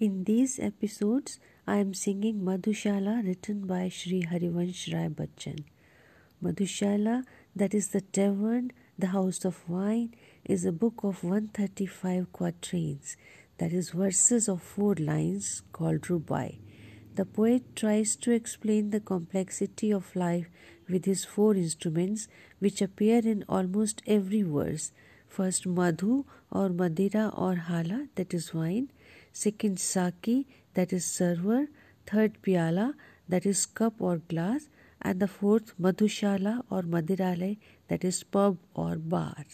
In these episodes, I am singing Madhushala written by Sri Harivansh Rai Bachchan. Madhushala, that is the tavern, the house of wine, is a book of 135 quatrains, that is verses of four lines called Rubai. The poet tries to explain the complexity of life with his four instruments, which appear in almost every verse. First, Madhu or Madira or Hala, that is wine. Second, Saki, that is server. Third, Pyala, that is cup or glass. And the fourth, Madhushala or Madirale, that is pub or bar.